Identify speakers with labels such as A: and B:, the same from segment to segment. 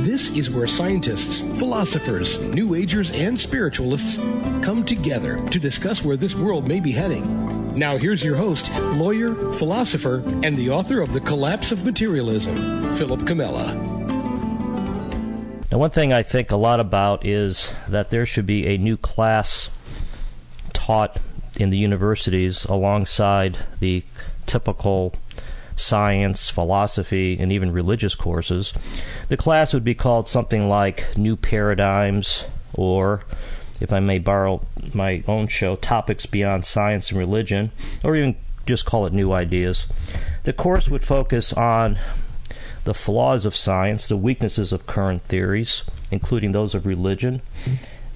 A: This is where scientists, philosophers, New Agers, and spiritualists come together to discuss where this world may be heading. Now, here's your host, lawyer, philosopher, and the author of The Collapse of Materialism, Philip Comella.
B: Now, one thing I think a lot about is that there should be a new class taught in the universities alongside the typical science, philosophy, and even religious courses. The class would be called something like New Paradigms, or, if I may borrow my own show, Topics Beyond Science and Religion, or even just call it New Ideas. The course would focus on the flaws of science, the weaknesses of current theories, including those of religion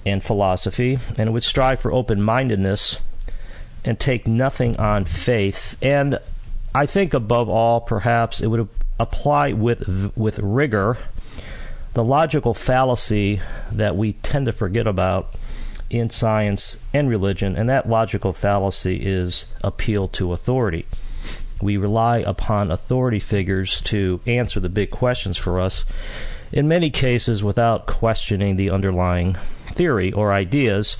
B: and philosophy, and it would strive for open mindedness and take nothing on faith. And I think above all, perhaps it would apply with with rigor the logical fallacy that we tend to forget about in science and religion, and that logical fallacy is appeal to authority. We rely upon authority figures to answer the big questions for us, in many cases without questioning the underlying theory or ideas.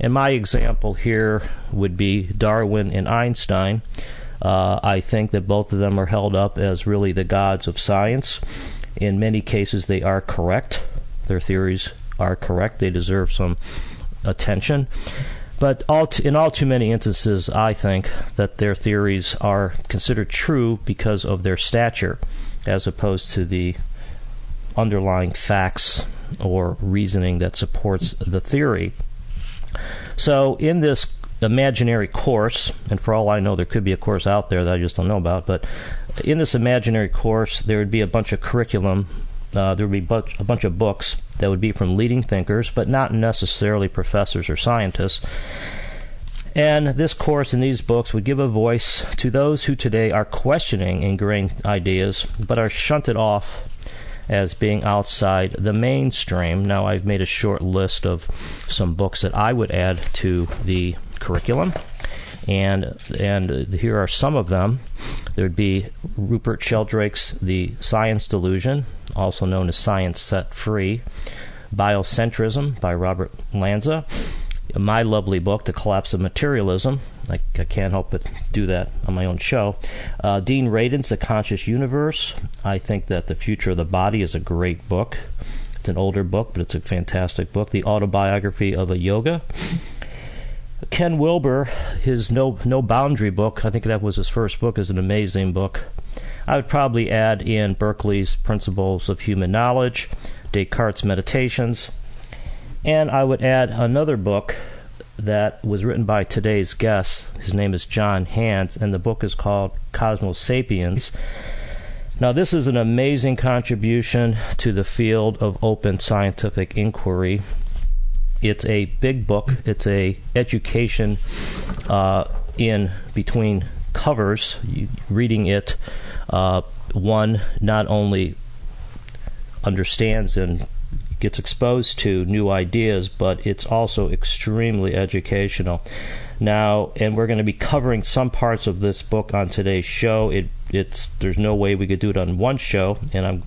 B: And my example here would be Darwin and Einstein. Uh, I think that both of them are held up as really the gods of science. In many cases, they are correct. Their theories are correct. They deserve some attention. But all t- in all too many instances, I think that their theories are considered true because of their stature, as opposed to the underlying facts or reasoning that supports the theory. So, in this imaginary course, and for all I know, there could be a course out there that I just don't know about, but in this imaginary course, there would be a bunch of curriculum. Uh, there would be a bunch of books that would be from leading thinkers, but not necessarily professors or scientists. And this course and these books would give a voice to those who today are questioning ingrained ideas, but are shunted off as being outside the mainstream. Now, I've made a short list of some books that I would add to the curriculum. And and here are some of them. There'd be Rupert Sheldrake's The Science Delusion, also known as Science Set Free, Biocentrism by Robert Lanza, my lovely book, The Collapse of Materialism. I, I can't help but do that on my own show. Uh, Dean Radin's The Conscious Universe. I think that The Future of the Body is a great book. It's an older book, but it's a fantastic book. The Autobiography of a Yogi. Ken Wilber, his No No Boundary book, I think that was his first book, is an amazing book. I would probably add in Berkeley's Principles of Human Knowledge, Descartes' Meditations, and I would add another book that was written by today's guest. His name is John Hands, and the book is called Cosmosapiens. Now, this is an amazing contribution to the field of open scientific inquiry. It's a big book. It's a education uh, in between covers. Reading it, uh, one not only understands and gets exposed to new ideas, but it's also extremely educational. Now, and we're going to be covering some parts of this book on today's show. It it's there's no way we could do it on one show, and I'm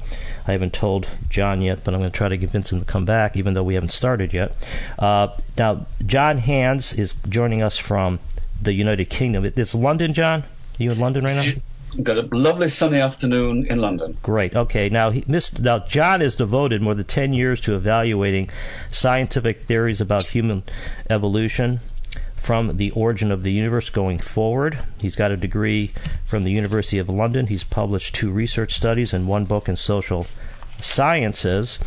B: I haven't told John yet, but I'm going to try to convince him to come back, even though we haven't started yet. Uh, now, John Hands is joining us from the United Kingdom. It's London, John. Are you in London right now?
C: got a lovely sunny afternoon in London.
B: Great. Okay. Now, he, now John has devoted more than ten years to evaluating scientific theories about human evolution from the origin of the universe going forward. He's got a degree from the University of London. He's published two research studies and one book in social sciences,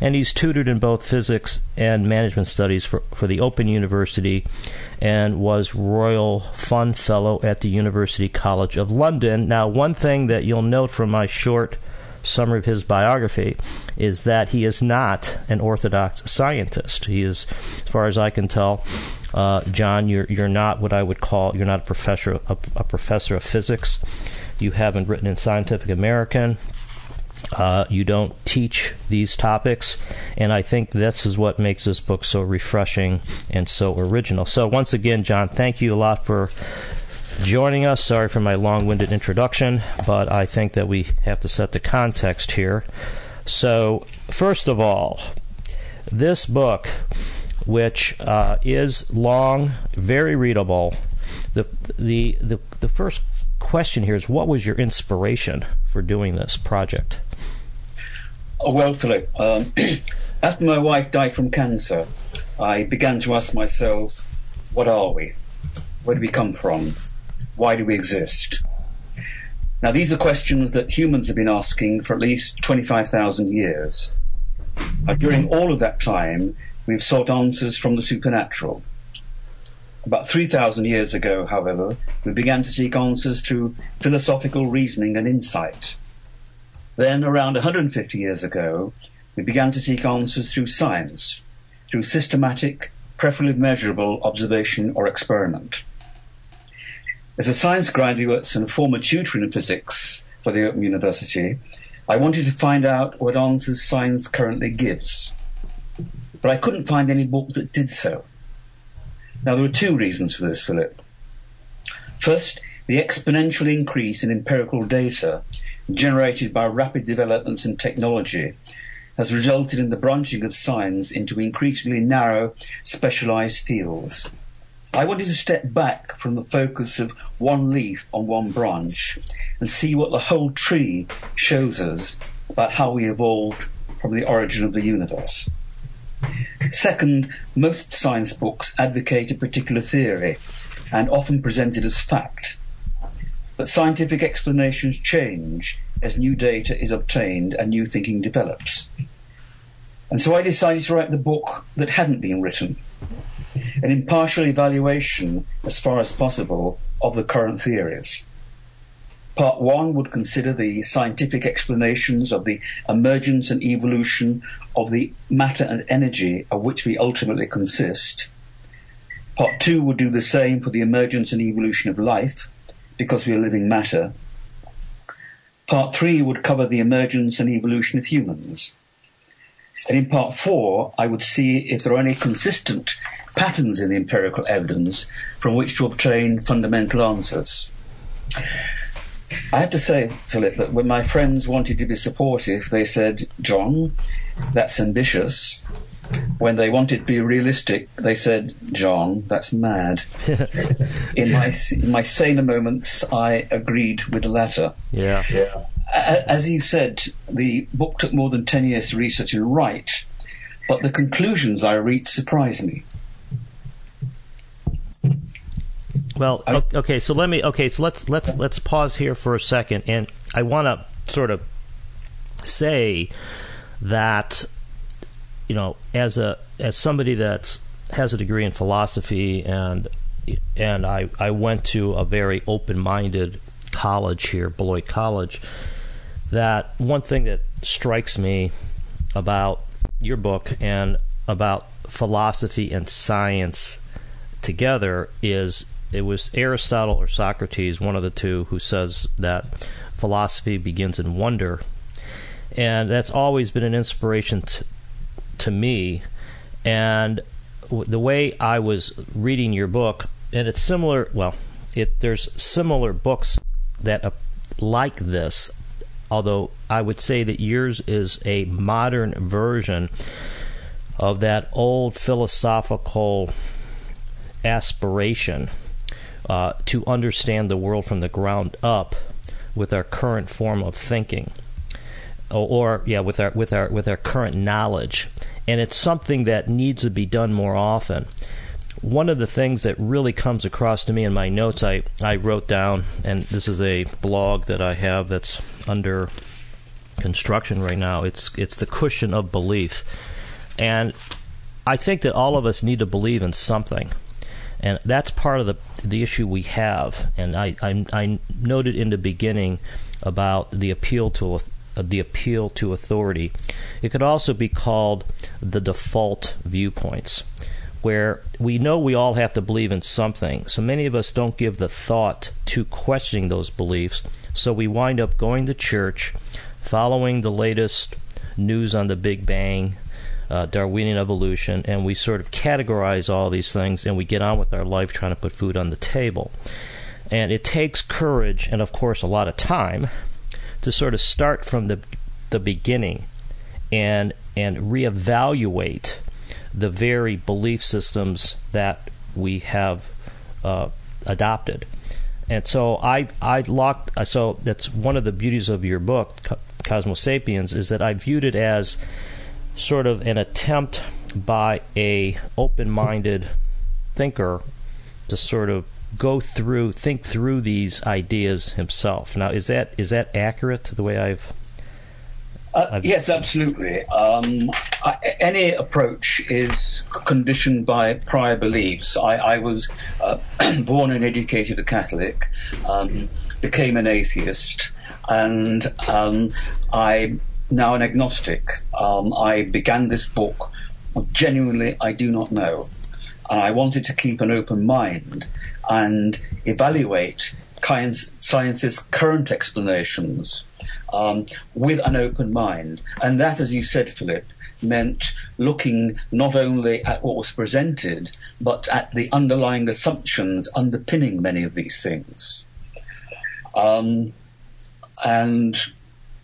B: and he's tutored in both physics and management studies for, for the Open University and was Royal Fund Fellow at the University College of London. Now, one thing that you'll note from my short summary of his biography is that he is not an orthodox scientist. He is, as far as I can tell, uh, John, you're you're not what I would call you're not a professor a, a professor of physics. You haven't written in Scientific American. Uh, you don't teach these topics, and I think this is what makes this book so refreshing and so original. So, once again, John, thank you a lot for joining us. Sorry for my long winded introduction, but I think that we have to set the context here. So, first of all, this book, which uh, is long, very readable, the, the, the, the first question here is what was your inspiration for doing this project?
C: Oh, well, Philip, um, after my wife died from cancer, I began to ask myself, what are we? Where do we come from? Why do we exist? Now, these are questions that humans have been asking for at least 25,000 years. During all of that time, we've sought answers from the supernatural. About 3,000 years ago, however, we began to seek answers through philosophical reasoning and insight. Then, around 150 years ago, we began to seek answers through science, through systematic, preferably measurable observation or experiment. As a science graduate and former tutor in physics for the Open University, I wanted to find out what answers science currently gives. But I couldn't find any book that did so. Now, there are two reasons for this, Philip. First, the exponential increase in empirical data generated by rapid developments in technology has resulted in the branching of science into increasingly narrow, specialized fields. I wanted to step back from the focus of one leaf on one branch and see what the whole tree shows us about how we evolved from the origin of the universe. Second, most science books advocate a particular theory and often present it as fact. But scientific explanations change as new data is obtained and new thinking develops. And so I decided to write the book that hadn't been written an impartial evaluation, as far as possible, of the current theories. Part one would consider the scientific explanations of the emergence and evolution of the matter and energy of which we ultimately consist. Part two would do the same for the emergence and evolution of life, because we are living matter. Part three would cover the emergence and evolution of humans. And in part four, I would see if there are any consistent patterns in the empirical evidence from which to obtain fundamental answers. I have to say, Philip, that when my friends wanted to be supportive, they said, John, that's ambitious. When they wanted to be realistic, they said, John, that's mad. in my in my saner moments, I agreed with the latter.
B: Yeah.
C: yeah. As you said, the book took more than 10 years to research and write, but the conclusions I reached surprised me.
B: Well, okay, so let me okay, so let's let's let's pause here for a second and I want to sort of say that you know, as a as somebody that has a degree in philosophy and and I I went to a very open-minded college here, Beloit College, that one thing that strikes me about your book and about philosophy and science together is it was Aristotle or Socrates, one of the two, who says that philosophy begins in wonder. And that's always been an inspiration to, to me. And w- the way I was reading your book, and it's similar, well, it, there's similar books that uh, like this, although I would say that yours is a modern version of that old philosophical aspiration uh, to understand the world from the ground up with our current form of thinking, or, yeah, with our with our with our current knowledge, and it's something that needs to be done more often. One of the things that really comes across to me in my notes, I, I wrote down, and this is a blog that I have that's under construction right now. It's it's the cushion of belief, and I think that all of us need to believe in something and that's part of the the issue we have. And I I, I noted in the beginning about the appeal to the appeal to authority. It could also be called the default viewpoints, where we know we all have to believe in something. So many of us don't give the thought to questioning those beliefs. So we wind up going to church, following the latest news on the Big Bang, uh, Darwinian evolution, and we sort of categorize all these things and we get on with our life trying to put food on the table. And it takes courage and, of course, a lot of time to sort of start from the the beginning and and reevaluate the very belief systems that we have uh, adopted. And so I I locked. So that's one of the beauties of your book, Cosmos Sapiens, is that I viewed it as sort of an attempt by a open-minded thinker to sort of go through, think through these ideas himself. Now, is that is that accurate to the way I've?
C: Uh, I've yes, absolutely. Um, I, any approach is conditioned by prior beliefs. I, I was uh, born and educated a Catholic, um, became an atheist, and um, I now an agnostic. Um, I began this book genuinely I do not know, and I wanted to keep an open mind and evaluate science's current explanations um, with an open mind. And that, as you said, Philip, meant looking not only at what was presented, but at the underlying assumptions underpinning many of these things. Um, and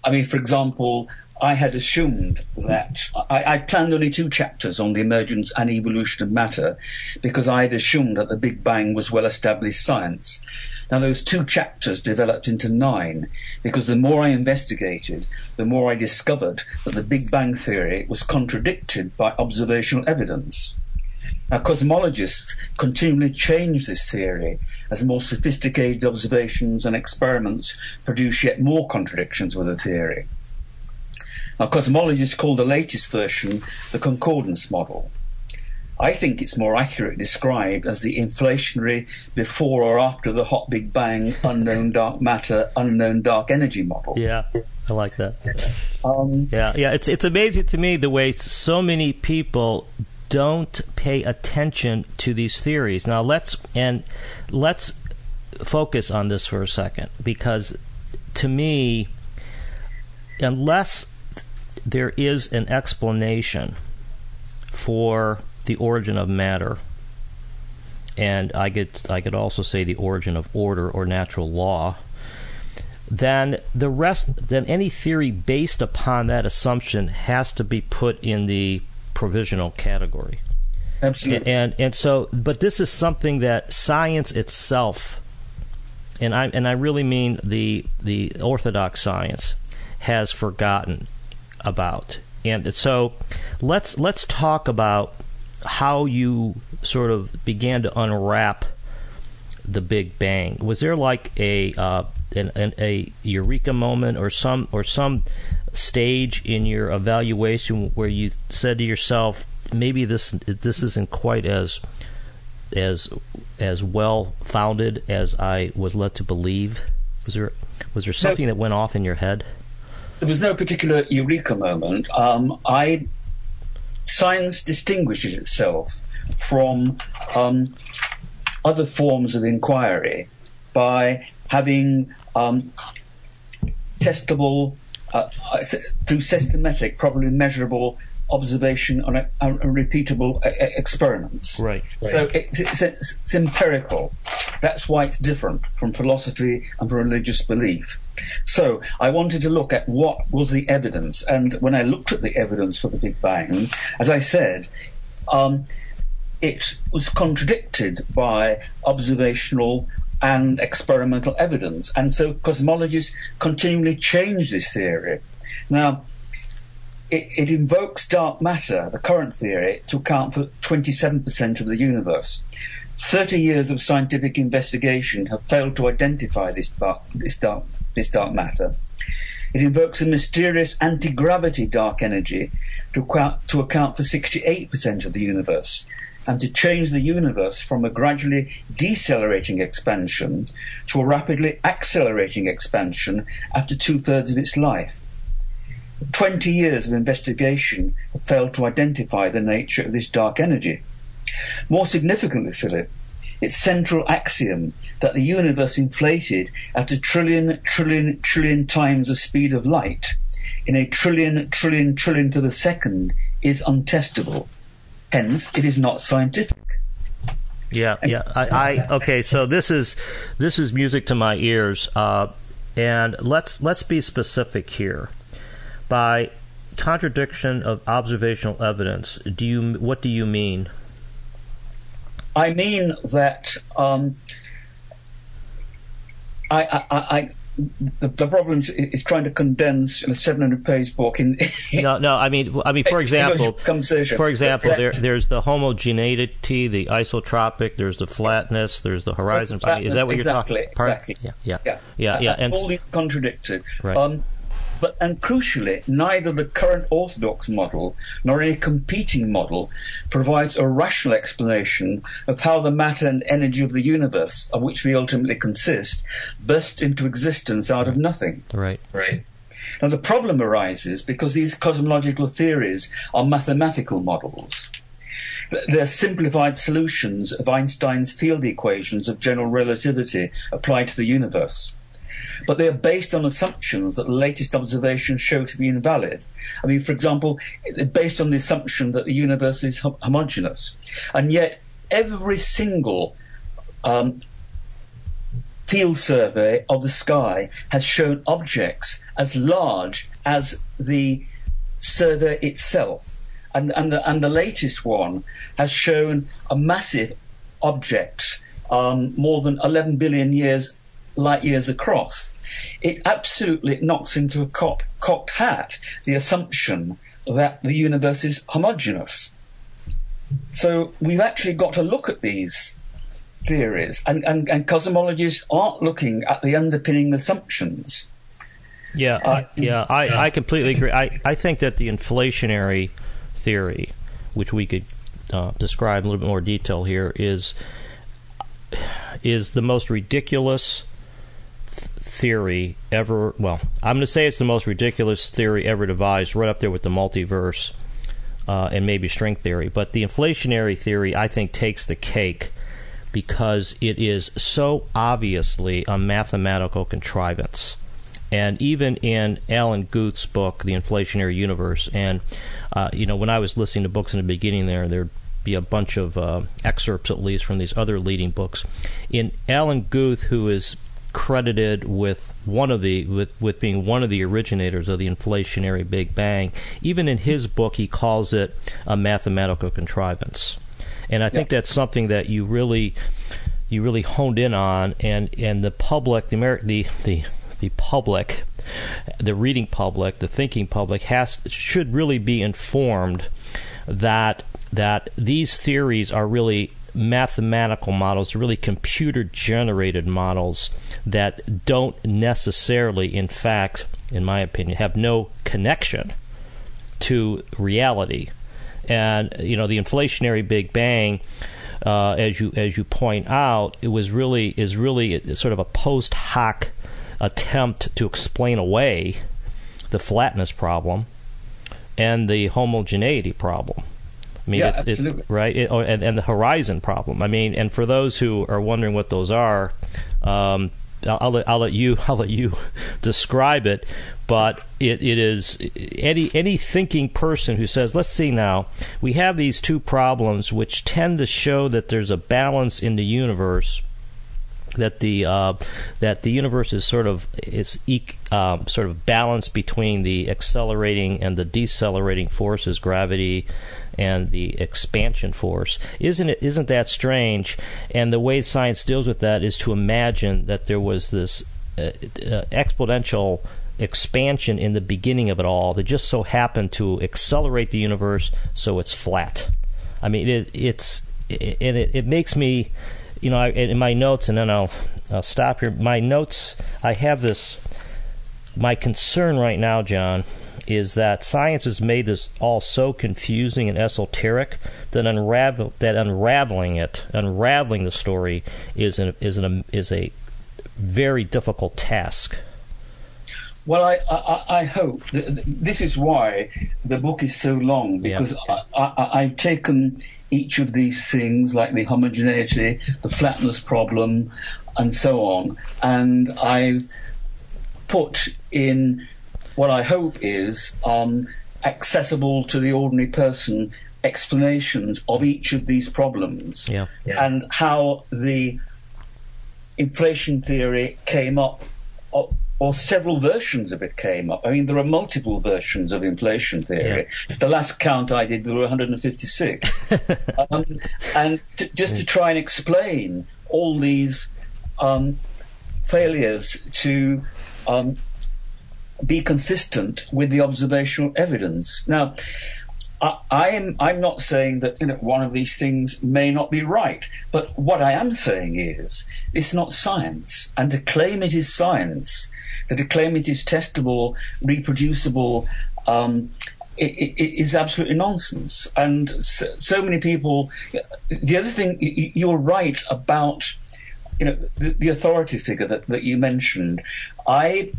C: I mean, for example, I had assumed that I, I, planned only two chapters on the emergence and evolution of matter because I had assumed that the Big Bang was well established science. Now, those two chapters developed into nine because the more I investigated, the more I discovered that the Big Bang theory was contradicted by observational evidence. Now, cosmologists continually change this theory as more sophisticated observations and experiments produce yet more contradictions with the theory. Now, cosmologists call the latest version the concordance model. I think it's more accurately described as the inflationary before or after the hot Big Bang, unknown dark matter, unknown dark energy model.
B: Yeah, I like that. Um, yeah, yeah. It's it's amazing to me the way so many people don't pay attention to these theories. Now let's and let's focus on this for a second because to me, unless there is an explanation for the origin of matter, and I could I could also say the origin of order or natural law. Then the rest, then any theory based upon that assumption has to be put in the provisional category.
C: Absolutely.
B: And and so, but this is something that science itself, and I and I really mean the the orthodox science, has forgotten about. And so let's let's talk about how you sort of began to unwrap the Big Bang. Was there like a uh, an, an, a eureka moment or some or some stage in your evaluation where you said to yourself, maybe this this isn't quite as as as well founded as I was led to believe? Was there was there something that went off in your head?
C: There was no particular eureka moment. Um, I science distinguishes itself from um, other forms of inquiry by having um, testable, uh, uh through systematic, probably measurable observation and, repeatable uh, experiments.
B: Right. right.
C: So it's, it's, it's, empirical. That's why it's different from philosophy and from religious belief. So I wanted to look at what was the evidence, and when I looked at the evidence for the Big Bang, as I said, um, it was contradicted by observational and experimental evidence, and so cosmologists continually change this theory. Now, it, it, invokes dark matter, the current theory, to account for 27% of the universe. 30 years of scientific investigation have failed to identify this dark, this dark this dark matter. It invokes a mysterious anti gravity dark energy to to account for 68% of the universe and to change the universe from a gradually decelerating expansion to a rapidly accelerating expansion after two thirds of its life. 20 years of investigation have failed to identify the nature of this dark energy. More significantly, Philip, its central axiom that the universe inflated at a trillion, trillion, trillion times the speed of light in a trillion, trillion, trillion to the second is untestable. Hence, it is not scientific.
B: Yeah, yeah. I, I okay. So this is this is music to my ears, uh, and let's let's be specific here. By contradiction of observational evidence, do you what do you mean?
C: I mean that um, I, I, I, the, the problem is trying to condense a 700 page book in,
B: no no i mean i mean for example for example there, there's the homogeneity the isotropic there's the flatness there's the horizon
C: flatness,
B: is that what
C: exactly,
B: you're talking about?
C: exactly
B: yeah yeah yeah yeah, yeah.
C: and all these contradicted
B: right.
C: Um, but and crucially, neither the current orthodox model nor any competing model provides a rational explanation of how the matter and energy of the universe, of which we ultimately consist, burst into existence out of nothing.
B: Right.
C: Right. Now the problem arises because these cosmological theories are mathematical models. They're simplified solutions of Einstein's field equations of general relativity applied to the universe but they are based on assumptions that the latest observations show to be invalid. I mean, for example, based on the assumption that the universe is homogeneous, and yet every single um, field survey of the sky has shown objects as large as the survey itself. And, and, the, and the latest one has shown a massive object um, more than 11 billion years light years across, it absolutely knocks into a cock, cocked hat the assumption that the universe is homogeneous. So we've actually got to look at these theories, and, and, and cosmologists aren't looking at the underpinning assumptions.
B: Yeah, uh, yeah, I, I completely agree. I, I think that the inflationary theory, which we could uh, describe in a little bit more detail here, is is the most ridiculous theory ever. Well, I'm going to say it's the most ridiculous theory ever devised, right up there with the multiverse uh, and maybe string theory. But the inflationary theory, I think, takes the cake because it is so obviously a mathematical contrivance. And even in Alan Guth's book, The Inflationary Universe, and uh, you know, when I was listening to books in the beginning, there there'd be a bunch of uh, excerpts, at least, from these other leading books. In Alan Guth, who is credited with one of the with, with being one of the originators of the inflationary Big Bang. Even in his book, he calls it a mathematical contrivance, and I think that's something that you really you really honed in on, and and the public, the Ameri- the the the public, the reading public, the thinking public has should really be informed that that these theories are really mathematical models, really computer generated models that don't necessarily, in fact, in my opinion, have no connection to reality. And you know, the inflationary Big Bang, uh, as you as you point out, it was really is really sort of a post hoc attempt to explain away the flatness problem and the homogeneity problem.
C: I mean, yeah, it, absolutely.
B: It, right? It, and, and, the horizon problem. I mean, and for those who are wondering what those are, um, I'll, I'll, let, I'll let you I'll let you describe it. But it, it is any any thinking person who says, let's see now, we have these two problems which tend to show that there's a balance in the universe that the uh, that the universe is sort of is um, sort of balanced between the accelerating and the decelerating forces, gravity and the expansion force. Isn't it? Isn't that strange? And the way science deals with that is to imagine that there was this uh, uh, exponential expansion in the beginning of it all that just so happened to accelerate the universe so it's flat. I mean, it, it's it, it, it makes me you know, I, in my notes, and then I'll, I'll stop here. My notes, I have this. My concern right now, John, is that science has made this all so confusing and esoteric that unravel that unraveling it, unraveling the story, is an, is an, is a very difficult task.
C: Well, I, I, I hope this is why the book is so long because yeah. I, have taken each of these things, like the homogeneity, the flatness problem, and so on, and I've put in what I hope is um, accessible to the ordinary person explanations of each of these problems
B: yeah. Yeah.
C: and how the inflation theory came up, or, or, several versions of it came up. I mean, there are multiple versions of inflation theory. Yeah. The last count I did, there were 156. um, and t- just to try and explain all these um, failures to um, be consistent with the observational evidence. Now, I, am I'm not saying that you know, one of these things may not be right, but what I am saying is it's not science, and to claim it is science, to claim it is testable, reproducible. Um, it, it, it is absolutely nonsense, and so, so, many people. The other thing, you're right about you know the, the authority figure that, that you mentioned. I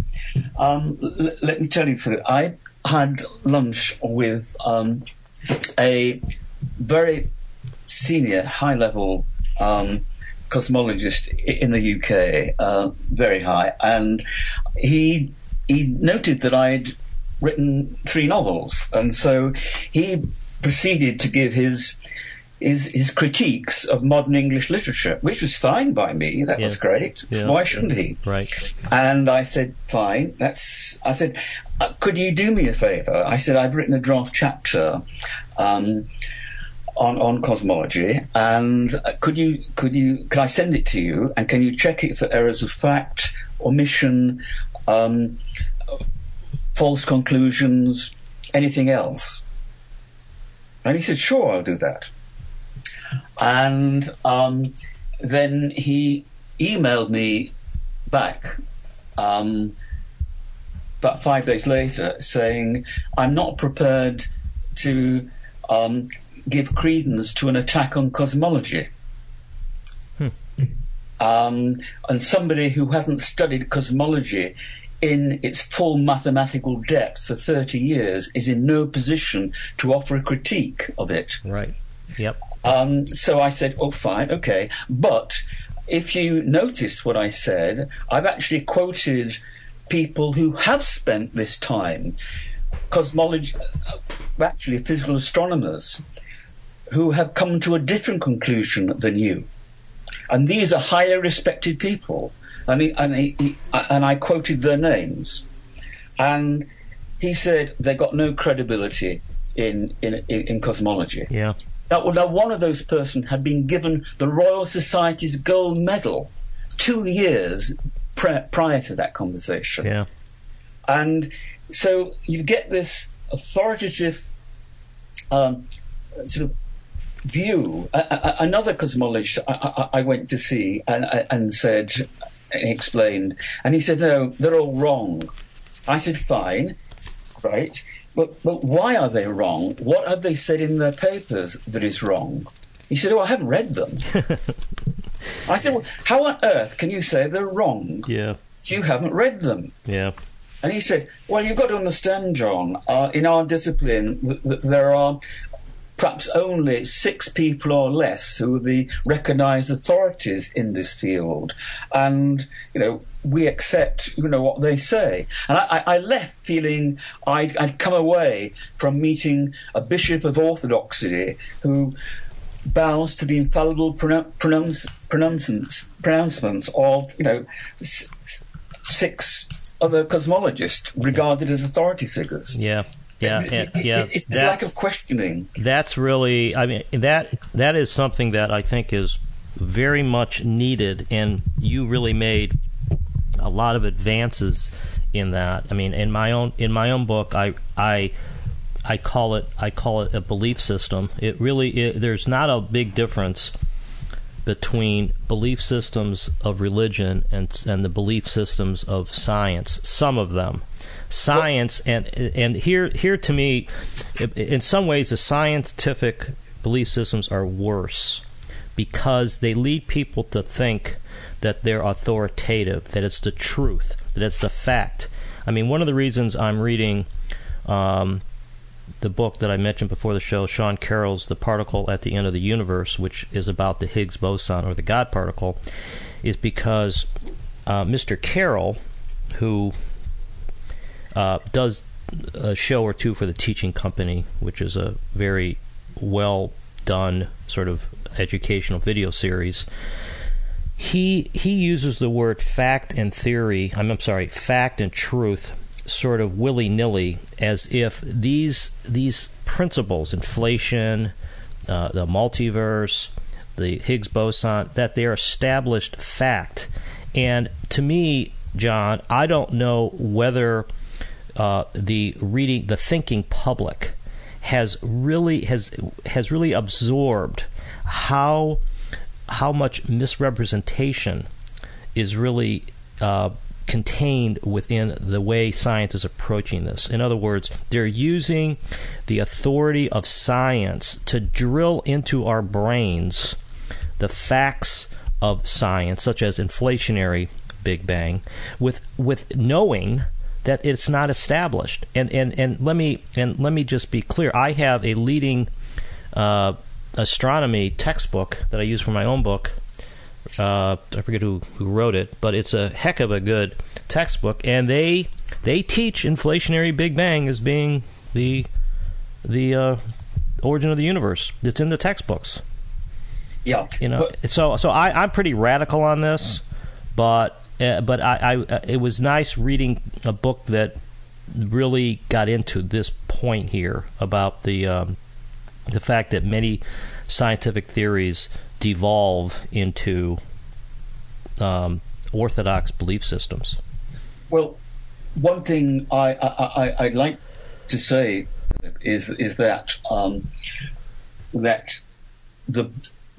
C: um, l- let me tell you, for I had lunch with um, a very senior, high level um, cosmologist in the UK, uh, very high, and he he noted that I'd written three novels, and so he proceeded to give his his, his critiques of modern English literature, which was fine by me. That yeah. was great. Yeah. Why shouldn't he?
B: Right.
C: And I said, fine. That's. I said, uh, could you do me a favour? I said, I've written a draft chapter. Um, on, on cosmology, and uh, could you could you can I send it to you, and can you check it for errors of fact, omission, um, false conclusions, anything else? And he said, "Sure, I'll do that." And um, then he emailed me back um, about five days later saying, I'm not prepared to um, give credence to an attack on cosmology. Hmm. Um, and somebody who hasn't studied cosmology in its full mathematical depth for 30 years is in no position to offer a critique of it.
B: Right. Yep.
C: Um, so I said, oh, fine, okay. But if you noticed what I said, I've actually quoted people who have spent this time, cosmology, uh, actually physical astronomers, who have come to a different conclusion than you. And these are highly respected people. And, he, and, he, and I quoted their names. And he said they got no credibility in, in, in cosmology.
B: Yeah.
C: Now, now, one of those persons had been given the Royal Society's gold medal two years pre- prior to that conversation.
B: Yeah.
C: And so you get this authoritative um, sort of view. another cosmologist I, I, I, went to see and, and said, and explained, and he said, no, they're all wrong. I said, fine, right. But, but why are they wrong? What have they said in their papers that is wrong? He said, Oh, I haven't read them. I said, Well, how on earth can you say they're wrong?
B: Yeah.
C: You haven't read them.
B: Yeah.
C: And he said, Well, you've got to understand, John, uh, in our discipline, th- there are perhaps only six people or less who are the recognised authorities in this field. And, you know, we accept, you know, what they say. And I, I left feeling I'd, I'd, come away from meeting a bishop of orthodoxy who bows to the infallible pronounce, pronouncements, pronouncements of, you know, six other cosmologists regarded as authority figures.
B: Yeah. Yeah,
C: and, yeah. It's the lack of questioning.
B: That's really, I mean, that that is something that I think is very much needed, and you really made a lot of advances in that. I mean, in my own in my own book, I I I call it I call it a belief system. It really it, there's not a big difference between belief systems of religion and and the belief systems of science. Some of them, science and and here here to me, in some ways, the scientific belief systems are worse because they lead people to think that they're authoritative, that it's the truth, that it's the fact. I mean, one of the reasons I'm reading um, the book that I mentioned before the show, Sean Carroll's The Particle at the End of the Universe, which is about the Higgs boson or the God particle, is because uh, Mr. Carroll, who uh, does a show or two for the Teaching Company, which is a very well done sort of educational video series. He he uses the word fact and theory. I'm, I'm sorry, fact and truth, sort of willy nilly, as if these these principles, inflation, uh, the multiverse, the Higgs boson, that they're established fact. And to me, John, I don't know whether uh, the reading, the thinking public has really has has really absorbed how how much misrepresentation is really uh, contained within the way science is approaching this. In other words, they're using the authority of science to drill into our brains the facts of science, such as inflationary Big Bang, with with knowing that it's not established. And and and let me and let me just be clear. I have a leading uh, astronomy textbook that I use for my own book. Uh, I forget who who wrote it, but it's a heck of a good textbook, and they they teach inflationary Big Bang as being the the uh, origin of the universe. It's in the textbooks.
C: Yeah,
B: you know. But, so so I, I'm pretty radical on this, but uh, but I, I uh, it was nice reading a book that really got into this point here about the um, the fact that many scientific theories devolve into um, orthodox belief systems.
C: Well, one thing I, I, would like to say is is that um, that the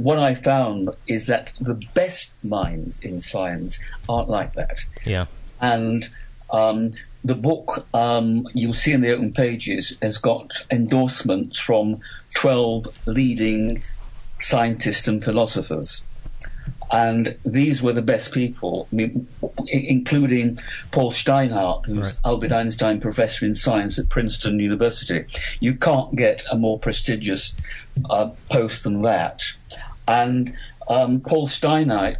C: what I found is that the best minds in science aren't like that.
B: Yeah.
C: And um, the book um, you'll see in the open pages has got endorsements from 12 leading scientists and philosophers. And these were the best people, I mean, including Paul Steinhardt, who's right. Albert Einstein Professor in Science at Princeton University. You can't get a more prestigious uh, post than that. And um, Paul Steinhardt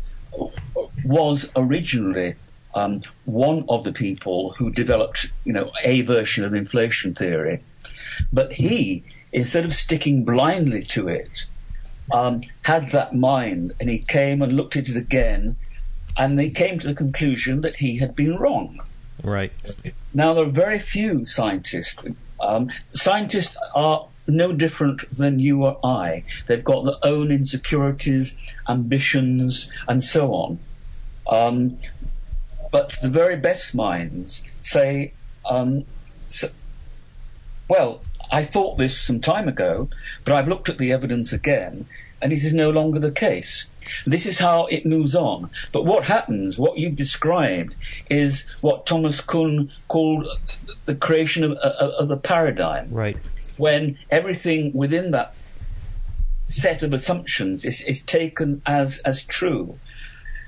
C: was originally um, one of the people who developed, you know, a version of inflation theory. But he, instead of sticking blindly to it, um, had that mind, and he came and looked at it again, and they came to the conclusion that he had been wrong.
B: Right.
C: Now there are very few scientists. Um, scientists are no different than you or I. They've got their own insecurities, ambitions, and so on. Um, but the very best minds say, um, so, well, I thought this some time ago, but I've looked at the evidence again, and it is no longer the case. This is how it moves on. But what happens, what you've described, is what Thomas Kuhn called the creation of, of, of the paradigm.
B: Right
C: when everything within that set of assumptions is, is taken as, as true.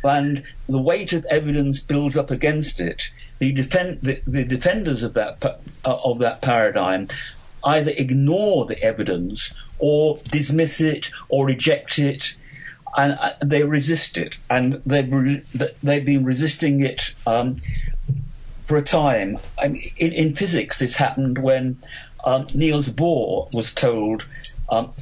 C: And the weight of evidence builds up against it, the, defend, the, the defenders of that uh, of that paradigm either ignore the evidence or dismiss it or reject it, and uh, they resist it, and they've re- they've been resisting it um, for a time. I mean, in, in physics, this happened when um, Niels Bohr was told, um,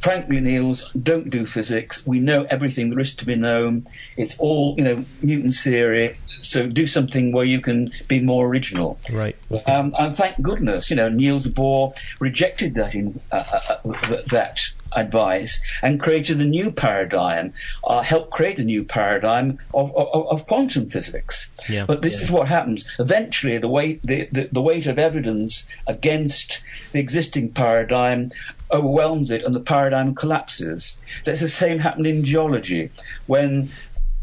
C: frankly, Niels, don't do physics. We know everything there is to be known. It's all, you know, Newton's theory. So do something where you can be more original.
B: Right.
C: Um, and thank goodness, you know, Niels Bohr rejected that in uh, uh, uh that advice and created a new paradigm, uh, helped create a new paradigm of, of, of quantum physics.
B: Yeah.
C: But this
B: yeah.
C: is what happens. Eventually, the weight, the, the, the weight of evidence against the existing paradigm overwhelms it and the paradigm collapses. That's the same happened in geology when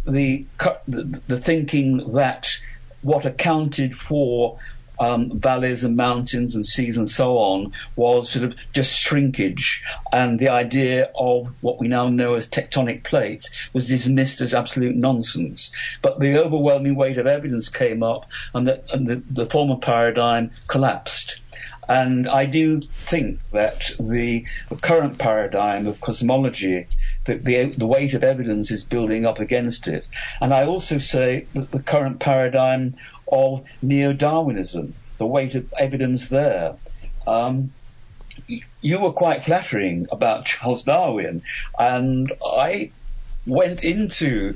C: the, the, the thinking that what accounted for um, valleys and mountains and seas and so on was sort of just shrinkage, and the idea of what we now know as tectonic plates was dismissed as absolute nonsense. But the overwhelming weight of evidence came up, and, the, and the, the former paradigm collapsed. And I do think that the, current paradigm of cosmology, that the, the, weight of evidence is building up against it. And I also say that the current paradigm of neo Darwinism, the weight of evidence there. Um, you were quite flattering about Charles Darwin, and I went into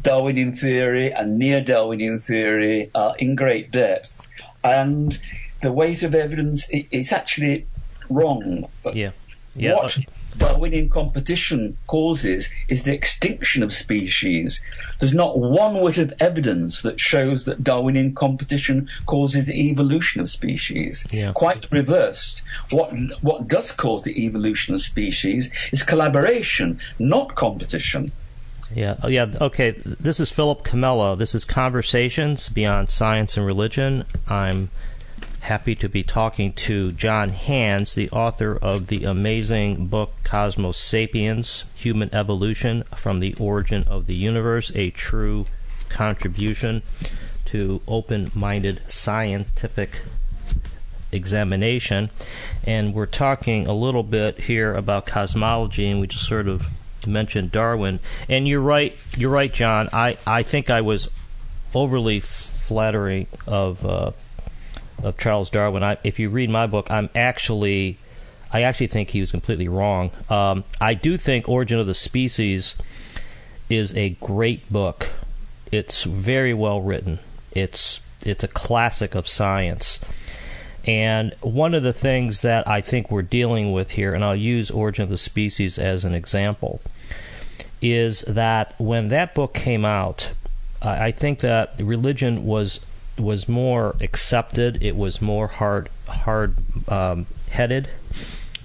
C: Darwinian theory and neo Darwinian theory uh, in great depth. And the weight of evidence is actually wrong.
B: Yeah. Yeah.
C: What Darwinian competition causes is the extinction of species. There's not one whit of evidence that shows that Darwinian competition causes the evolution of species.
B: Yeah.
C: Quite reversed. What what does cause the evolution of species is collaboration, not competition.
B: Yeah, oh, yeah. Okay, this is Philip Comella. This is Conversations Beyond Science and Religion. I'm happy to be talking to John Hands, the author of the amazing book Cosmosapiens Human Evolution from the Origin of the Universe, a true contribution to open minded scientific examination. And we're talking a little bit here about cosmology, and we just sort of mentioned Darwin. And you're right, you're right, John. I, I think I was overly flattering of. Uh, of Charles Darwin. I, if you read my book, I'm actually, I actually think he was completely wrong. Um, I do think Origin of the Species is a great book. It's very well written. It's it's a classic of science. And one of the things that I think we're dealing with here, and I'll use Origin of the Species as an example, is that when that book came out, I think that religion was was more accepted. It was more hard hard um, headed.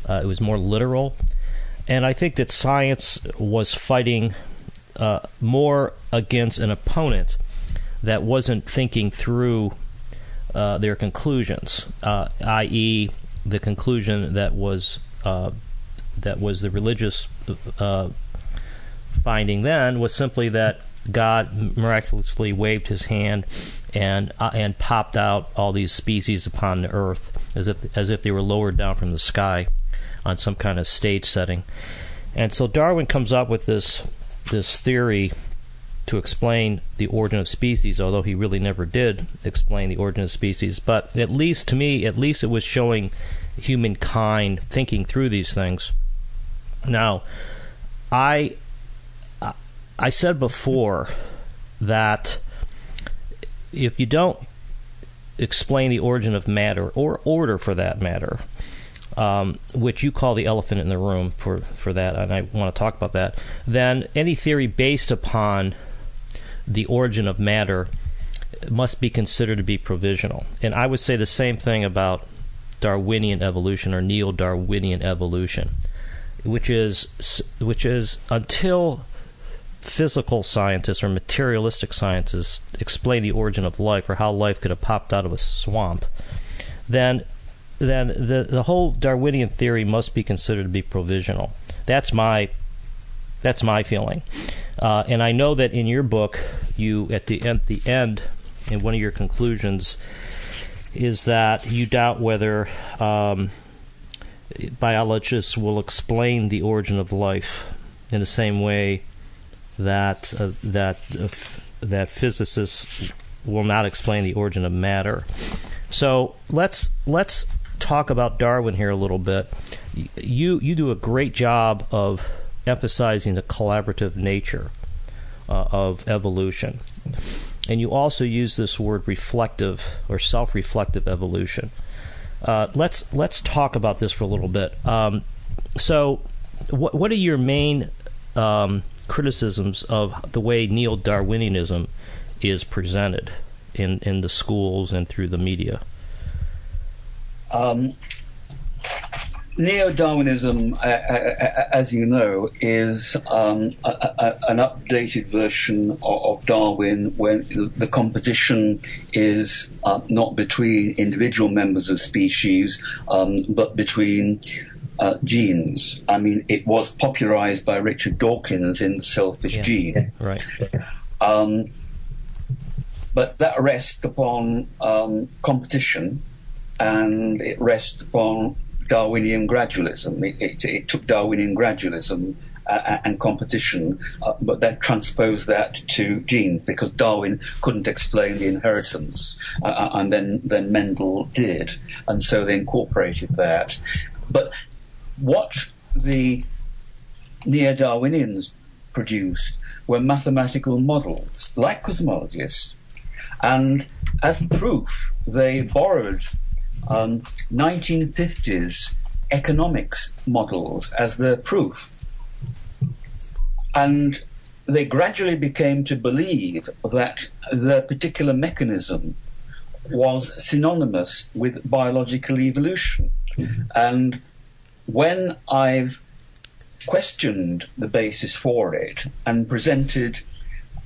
B: Uh, it was more literal, and I think that science was fighting uh, more against an opponent that wasn't thinking through uh, their conclusions, uh, i.e., the conclusion that was uh, that was the religious uh, finding then was simply that God miraculously waved His hand and uh, and popped out all these species upon the earth as if as if they were lowered down from the sky on some kind of stage setting. And so Darwin comes up with this this theory to explain the origin of species, although he really never did explain the origin of species. But at least to me, at least it was showing humankind thinking through these things. Now, I I said before that if you don't explain the origin of matter or order for that matter, um, which you call the elephant in the room for, for that, and I want to talk about that, then any theory based upon the origin of matter must be considered to be provisional. And I would say the same thing about Darwinian evolution or neo Darwinian evolution, which is which is until physical scientists or materialistic scientists explain the origin of life or how life could have popped out of a swamp, then then the the whole Darwinian theory must be considered to be provisional. That's my that's my feeling, uh, and I know that in your book, you at the at the end, in one of your conclusions, is that you doubt whether um, biologists will explain the origin of life in the same way that uh, that uh, that physicists will not explain the origin of matter. So let's let's talk about Darwin here a little bit. You you do a great job of emphasizing the collaborative nature uh, of evolution, and you also use this word reflective or self-reflective evolution. Uh, let's let's talk about this for a little bit. Um, so, what what are your main um, criticisms of the way neo Darwinianism is presented in, in the schools and through the media?
C: Um, neo-Darwinism, uh, uh, as you know, is um, a, a, an updated version of, of, Darwin when the competition is uh, not between individual members of species, um, but between uh, genes. I mean, it was popularized by Richard Dawkins in Selfish
B: yeah.
C: Gene.
B: Right.
C: Um, but that rests upon um, competition and it rests upon Darwinian gradualism. It, it, it took Darwinian gradualism uh, and competition, uh, but then transposed that to genes because Darwin couldn't explain the inheritance, uh, uh and then then Mendel did, and so they incorporated that. But what the neo-Darwinians produced were mathematical models, like cosmologists, and as proof, they borrowed um, 1950s economics models as their proof. And they gradually became to believe that the particular mechanism was synonymous with biological evolution. Mm-hmm. And when I've questioned the basis for it and presented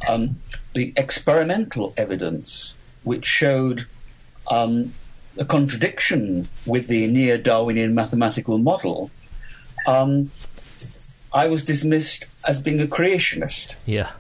C: um, the experimental evidence which showed um, a contradiction with the neo Darwinian mathematical model, um, I was dismissed as being a creationist.
B: Yeah.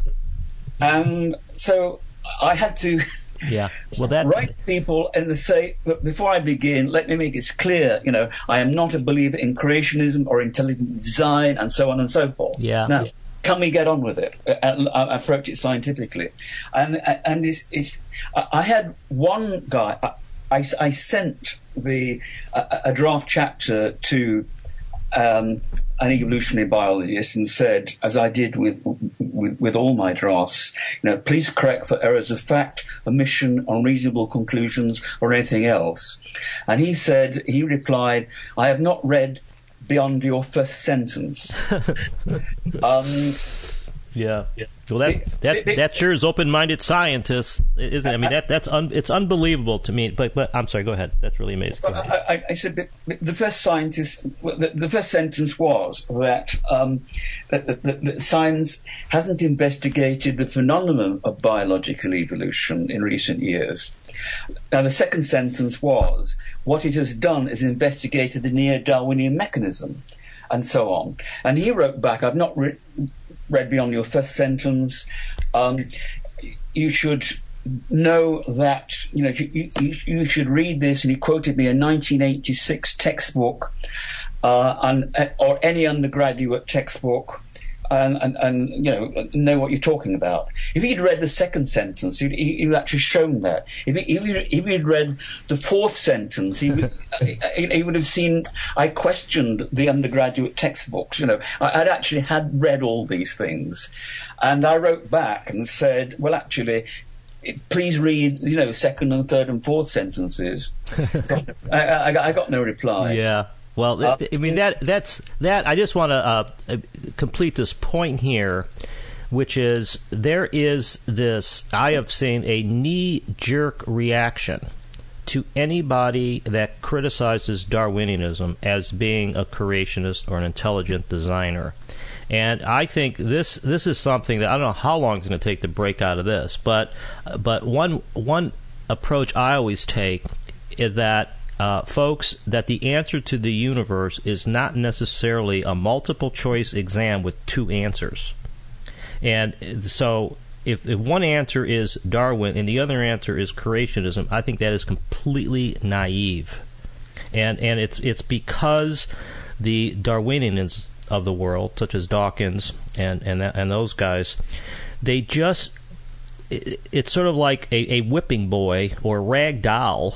C: And so I had to
B: yeah. Well, that
C: write people and say, look, before I begin, let me make it clear. You know, I am not a believer in creationism or intelligent design, and so on and so forth.
B: Yeah.
C: Now, can we get on with it? uh, uh, approach it scientifically, and and it's, it's I had one guy. I, I sent the a, a draft chapter to um, an evolutionary biologist and said, as I did with, with, with all my drafts, you know, please correct for errors of fact, omission, unreasonable conclusions, or anything else. And he said, he replied, I have not read beyond your first sentence.
B: um, yeah. yeah. Well, that that that sure is open-minded scientists, isn't it? I mean, that that's un, it's unbelievable to me. But but I'm sorry. Go ahead. That's really amazing.
C: I, I, said the first scientist, the, the, first sentence was that, um, that, that, that, science hasn't investigated the phenomenon of biological evolution in recent years. Now, the second sentence was what it has done is investigated the neo-Darwinian mechanism and so on. And he wrote back, I've not re- read beyond your first sentence. Um, you should know that you know you, you, you, should read this and he quoted me a 1986 textbook uh, and, or any undergraduate textbook and, and, and, you know know what you're talking about. If he'd read the second sentence, he'd, he'd actually shown that. If, he, if, he'd read the fourth sentence, he would, he would have seen I questioned the undergraduate textbooks. You know, I, would actually had read all these things, and I wrote back and said, well, actually. Please read, you know, second and third and fourth sentences. I, I, I got no reply.
B: Yeah, well, uh, I mean that that's that. I just want to uh, complete this point here, which is there is this. I have seen a knee jerk reaction to anybody that criticizes Darwinianism as being a creationist or an intelligent designer. And I think this this is something that I don't know how long it's going to take to break out of this, but but one one approach I always take is that uh, folks, that the answer to the universe is not necessarily a multiple choice exam with two answers. And so, if, if one answer is Darwin and the other answer is creationism, I think that is completely naive. And and it's it's because the Darwinians of the world, such as Dawkins and and that, and those guys, they just it, it's sort of like a, a whipping boy or rag doll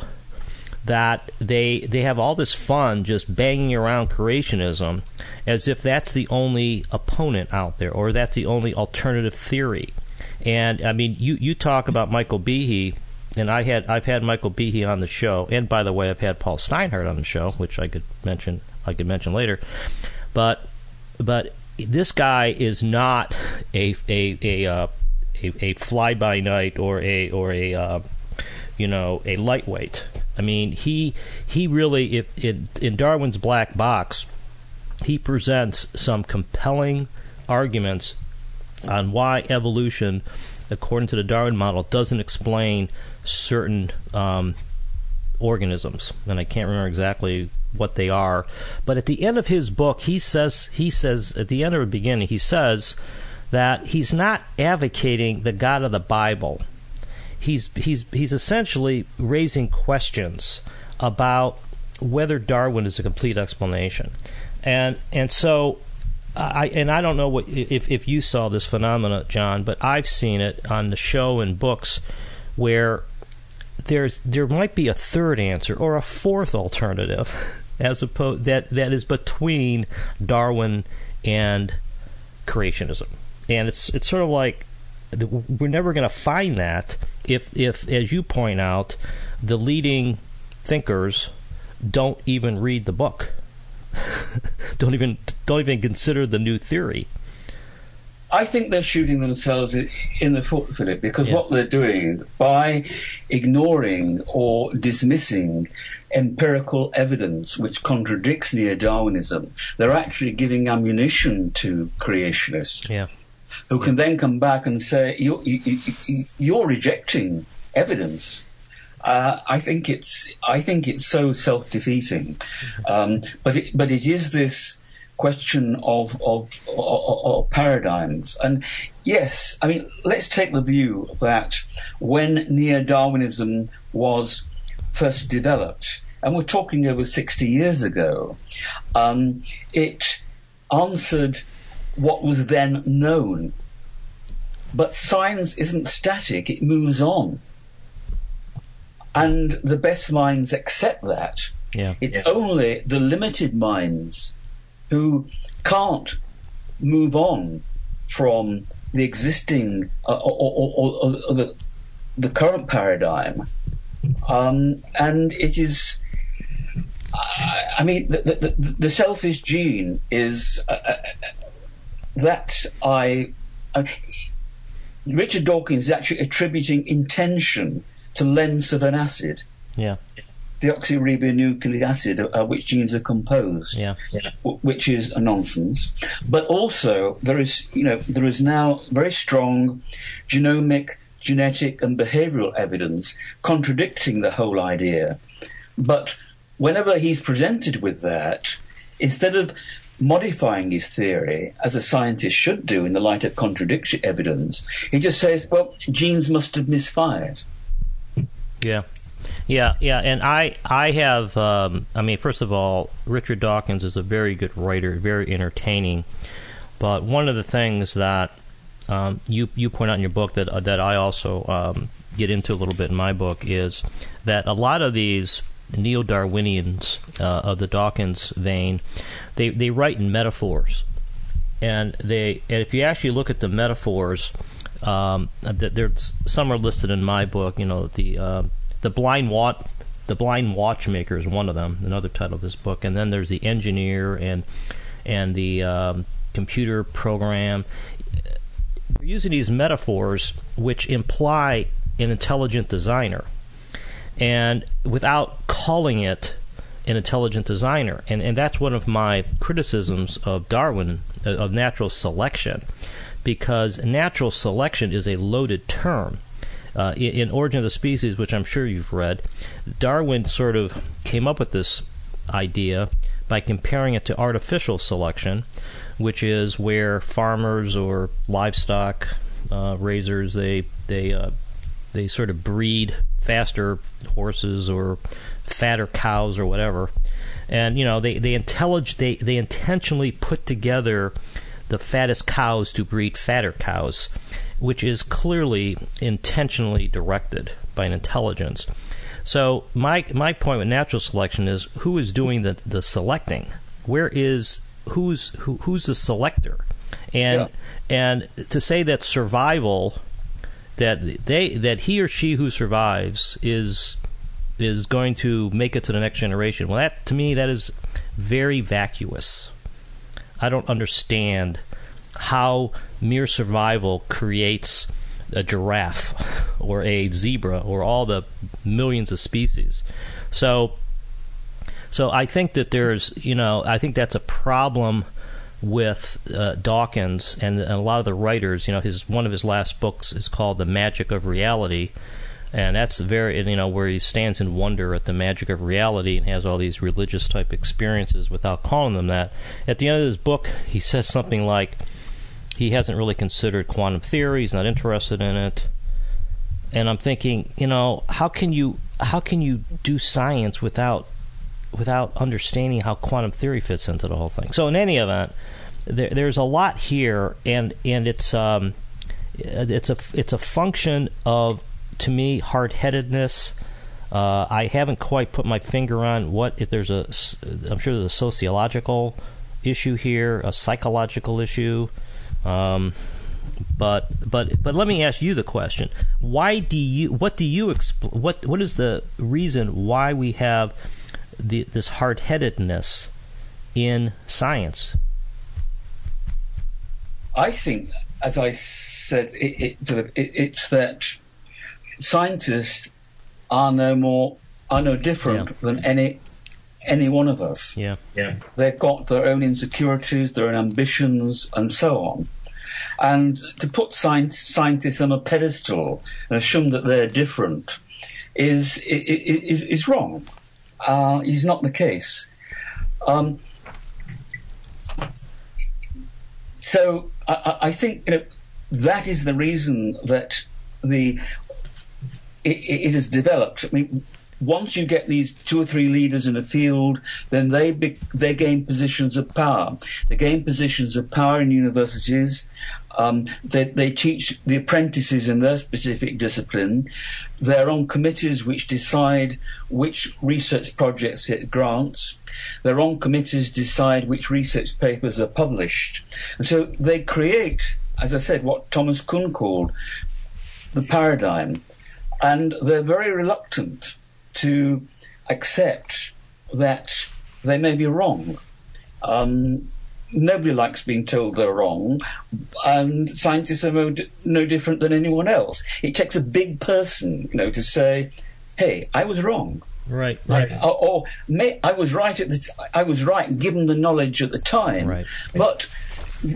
B: that they they have all this fun just banging around creationism as if that's the only opponent out there or that's the only alternative theory. And I mean, you you talk about Michael Behe, and I had I've had Michael Behe on the show, and by the way, I've had Paul Steinhardt on the show, which I could mention I could mention later. But but this guy is not a a a uh, a, a fly by night or a or a uh, you know a lightweight I mean, he he really, in Darwin's black box, he presents some compelling arguments on why evolution, according to the Darwin model, doesn't explain certain um, organisms, and I can't remember exactly what they are. But at the end of his book, he says he says at the end of the beginning, he says that he's not advocating the God of the Bible. He's he's he's essentially raising questions about whether Darwin is a complete explanation, and and so. I and I don't know what if if you saw this phenomena, John, but I've seen it on the show and books where there's there might be a third answer or a fourth alternative as opposed that that is between Darwin and creationism, and it's it's sort of like we're never going to find that if if as you point out the leading thinkers don't even read the book don't even don't even consider the new theory
C: I think they're shooting themselves in the foot, Philip, because yeah. what they're doing by ignoring or dismissing empirical evidence which contradicts neo Darwinism, they're actually giving ammunition to creationists.
B: Yeah.
C: Who can then come back and say, You're, you're rejecting evidence. Uh, I think it's I think it's so self defeating, um, but it, but it is this question of, of, of, of paradigms. And yes, I mean, let's take the view that when neo Darwinism was first developed, and we're talking over 60 years ago, um, it answered what was then known. But science isn't static, it moves on. And the best minds accept that.
B: Yeah.
C: It's
B: yeah.
C: only the limited minds who can't move on from the existing uh, or, or, or, or, the, the current paradigm. Um, and it is, I mean, the, the, the selfish gene is uh, uh, that I. Uh, Richard Dawkins is actually attributing intention to lengths of an acid.
B: Yeah
C: deoxyribonucleic acid, uh, which genes are composed,
B: yeah. Yeah.
C: W- which is a nonsense. But also, there is, you know, there is now very strong genomic, genetic, and behavioural evidence contradicting the whole idea. But whenever he's presented with that, instead of modifying his theory, as a scientist should do in the light of contradictory evidence, he just says, well, genes must have misfired.
B: Yeah. Yeah, yeah, and I I have um, I mean first of all, Richard Dawkins is a very good writer, very entertaining. But one of the things that um, you you point out in your book that uh, that I also um, get into a little bit in my book is that a lot of these neo Darwinians uh, of the Dawkins vein, they they write in metaphors, and they and if you actually look at the metaphors, um, there's some are listed in my book. You know the uh, the blind watch the blind watchmaker is one of them another title of this book. And then there's the engineer and and the um, computer program. We're using these metaphors which imply an intelligent designer and without calling it an intelligent designer. And and that's one of my criticisms of Darwin of natural selection because natural selection is a loaded term. Uh, in, in Origin of the Species, which I'm sure you've read, Darwin sort of came up with this idea by comparing it to artificial selection, which is where farmers or livestock uh, raisers they they uh, they sort of breed faster horses or fatter cows or whatever, and you know they they intellig- they they intentionally put together the fattest cows to breed fatter cows which is clearly intentionally directed by an intelligence. So my my point with natural selection is who is doing the, the selecting? Where is who's who, who's the selector? And yeah. and to say that survival that they that he or she who survives is is going to make it to the next generation. Well, that to me that is very vacuous. I don't understand how mere survival creates a giraffe or a zebra or all the millions of species. So, so I think that there's, you know, I think that's a problem with uh, Dawkins and, and, a lot of the writers. You know, his one of his last books is called "The Magic of Reality," and that's very, you know, where he stands in wonder at the magic of reality and has all these religious type experiences without calling them that. At the end of his book, he says something like he hasn't really considered quantum theory. He's not interested in it. And I'm thinking, you know, how can you how can you do science without without understanding how quantum theory fits into the whole thing? So in any event, there, there's a lot here, and and it's um, it's a it's a function of to me hard headedness. Uh, I haven't quite put my finger on what if there's a I'm sure there's a sociological issue here, a psychological issue. Um, but but but let me ask you the question: Why do you? What do you expl- What what is the reason why we have the, this hard headedness in science?
C: I think, as I said, it, it, it, it's that scientists are no more are no different yeah. than any any one of us.
B: Yeah,
C: yeah. They've got their own insecurities, their own ambitions, and so on. And to put science, scientists on a pedestal and assume that they're different is is is wrong. Uh, is not the case. Um, so I, I, think you know that is the reason that the it, it has developed. I mean, once you get these two or three leaders in a field, then they be, they gain positions of power. They gain positions of power in universities. Um, they, they, teach the apprentices in their specific discipline. They're on committees which decide which research projects get grants. Their own committees decide which research papers are published. And so they create, as I said, what Thomas Kuhn called the paradigm. And they're very reluctant to accept that they may be wrong. Um, nobody likes being told they're wrong, and scientists are no, no different than anyone else. It takes a big person, you know, to say, "Hey, I was wrong."
B: Right, right.
C: Or, or may, I was right at the. T- I was right given the knowledge at the time.
B: Right.
C: But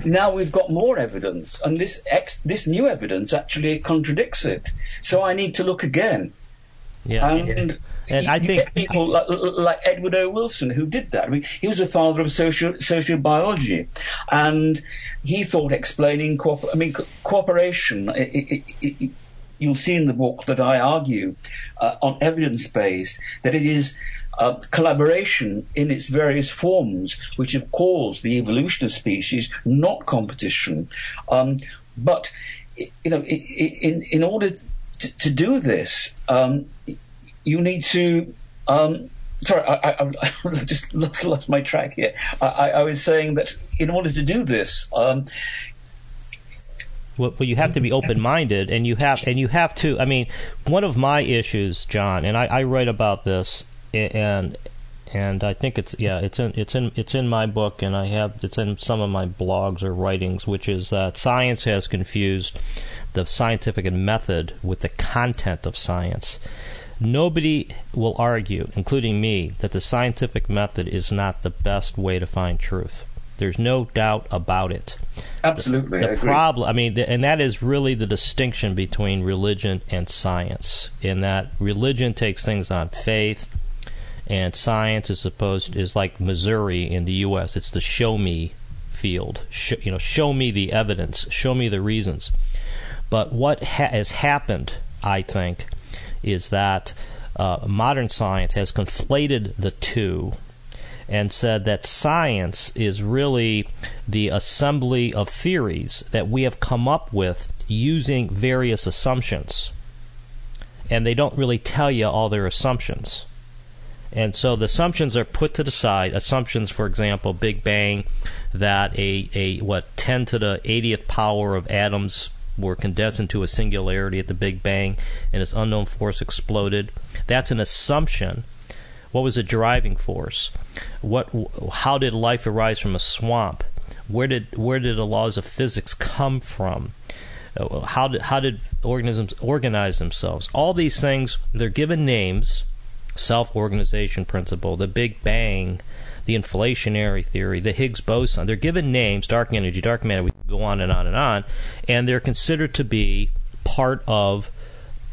C: now we've got more evidence, and this ex- this new evidence actually contradicts it. So I need to look again.
B: Yeah.
C: And, and you, I think people like, like, Edward O. Wilson who did that. I mean, he was a father of social sociobiology, and he thought explaining cooper- I mean, co- cooperation. It, it, it, you'll see in the book that I argue uh, on evidence base that it is uh, collaboration in its various forms which have caused the evolution of species, not competition. Um, but you know, in in order to, to do this, um, you need to. Um, sorry, I, I, I, just lost, lost, my track here. I, I, was saying that in order to do this, um,
B: well, well, you have to be open-minded, and you have and you have to. I mean, one of my issues, John, and I, write about this, and and I think it's yeah, it's in it's in it's in my book, and I have it's in some of my blogs or writings, which is that science has confused the scientific method with the content of science. Nobody will argue, including me, that the scientific method is not the best way to find truth. There's no doubt about it.
C: Absolutely.
B: The, the problem, I mean, the, and that is really the distinction between religion and science, in that religion takes things on faith, and science is supposed is like Missouri in the U.S. It's the show me field. Sh- you know, show me the evidence, show me the reasons. But what ha- has happened, I think, is that uh, modern science has conflated the two and said that science is really the assembly of theories that we have come up with using various assumptions. And they don't really tell you all their assumptions. And so the assumptions are put to the side. Assumptions, for example, Big Bang, that a, a what 10 to the 80th power of atoms were condensed into a singularity at the Big Bang, and this unknown force exploded. That's an assumption. What was the driving force? What? How did life arise from a swamp? Where did where did the laws of physics come from? Uh, how did how did organisms organize themselves? All these things they're given names, self organization principle, the Big Bang, the inflationary theory, the Higgs boson. They're given names, dark energy, dark matter. We go on and on and on, and they're considered to be part of